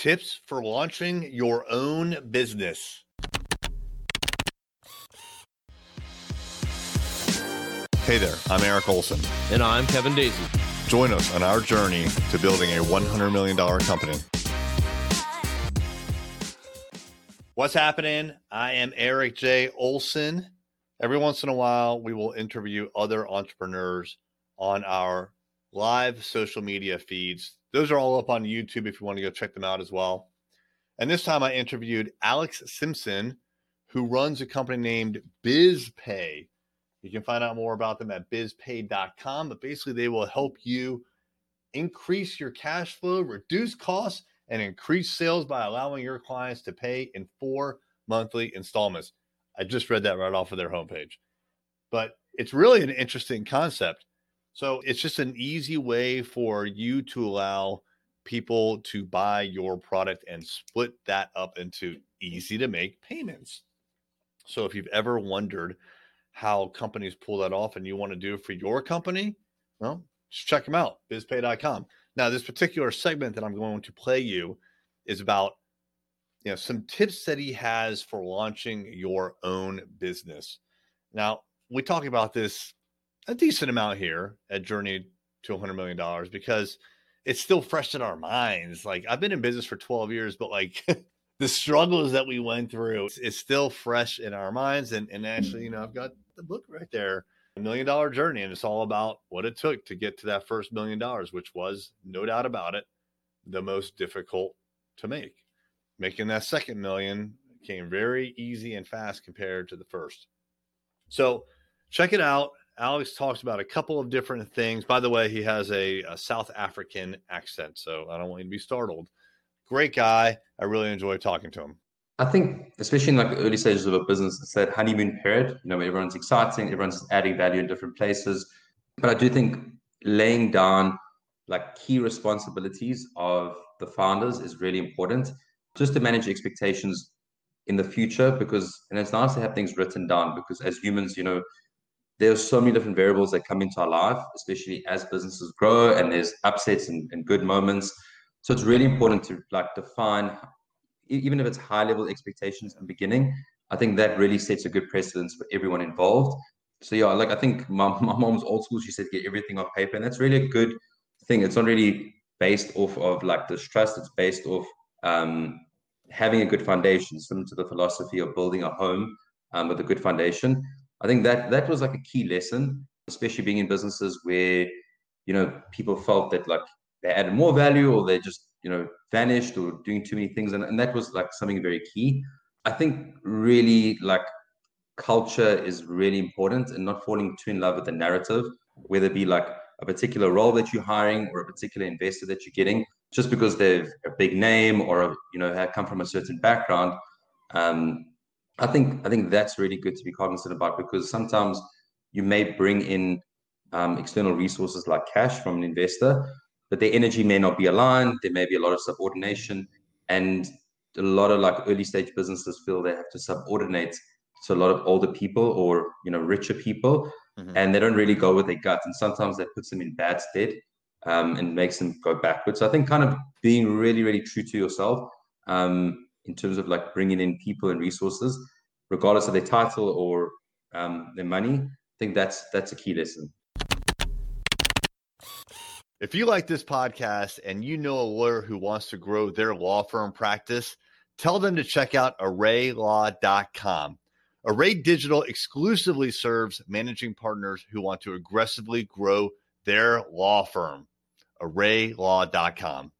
tips for launching your own business. Hey there, I'm Eric Olson. And I'm Kevin Daisey. Join us on our journey to building a $100 million company. What's happening? I am Eric J. Olson. Every once in a while, we will interview other entrepreneurs on our live social media feeds. Those are all up on YouTube if you want to go check them out as well. And this time I interviewed Alex Simpson, who runs a company named BizPay. You can find out more about them at bizpay.com, but basically they will help you increase your cash flow, reduce costs, and increase sales by allowing your clients to pay in four monthly installments. I just read that right off of their homepage. But it's really an interesting concept. So it's just an easy way for you to allow people to buy your product and split that up into easy to make payments. So if you've ever wondered how companies pull that off and you want to do it for your company, well, just check them out, bizpay.com. Now, this particular segment that I'm going to play you is about you know some tips that he has for launching your own business. Now, we talk about this a decent amount here at Journey to 100 million dollars because it's still fresh in our minds. Like I've been in business for 12 years, but like the struggles that we went through is still fresh in our minds. And and actually, you know, I've got the book right there, a million dollar journey, and it's all about what it took to get to that first million dollars, which was no doubt about it, the most difficult to make. Making that second million came very easy and fast compared to the first. So check it out. Alex talks about a couple of different things. By the way, he has a, a, South African accent, so I don't want you to be startled. Great guy. I really enjoy talking to him. I think, especially in like the early stages of a business, it's that honeymoon period. You know, everyone's exciting, everyone's adding value in different places. But I do think laying down like key responsibilities of the founders is really important, just to manage expectations in the future. Because and it's nice to have things written down. Because as humans, you know, there's so many different variables that come into our life, especially as businesses grow and there's upsets and, and good moments. So it's really important to like define, even if it's high level expectations the beginning, I think that really sets a good precedence for everyone involved. So yeah, like I think my, my mom's old school, she said get everything off paper. And that's really a good thing. It's not really based off of like distrust. It's based off um, having a good foundation, similar to the philosophy of building a home um, with a good foundation. I think that that was like a key lesson, especially being in businesses where you know people felt that like they added more value or they just you know vanished or doing too many things, and, and that was like something very key. I think really like culture is really important and not falling too in love with the narrative, whether it be like a particular role that you're hiring or a particular investor that you're getting, just because they've a big name or you know have come from a certain background. Um, I think I think that's really good to be cognizant about because sometimes you may bring in um, external resources like cash from an investor, but their energy may not be aligned. There may be a lot of subordination, and a lot of like early stage businesses feel they have to subordinate to a lot of older people or you know richer people, mm-hmm. and they don't really go with their gut, and sometimes that puts them in bad stead um, and makes them go backwards. So I think kind of being really really true to yourself. Um, in terms of like bringing in people and resources, regardless of their title or um, their money. I think that's that's a key lesson. If you like this podcast and you know a lawyer who wants to grow their law firm practice, tell them to check out arraylaw.com. Array Digital exclusively serves managing partners who want to aggressively grow their law firm. arraylaw.com.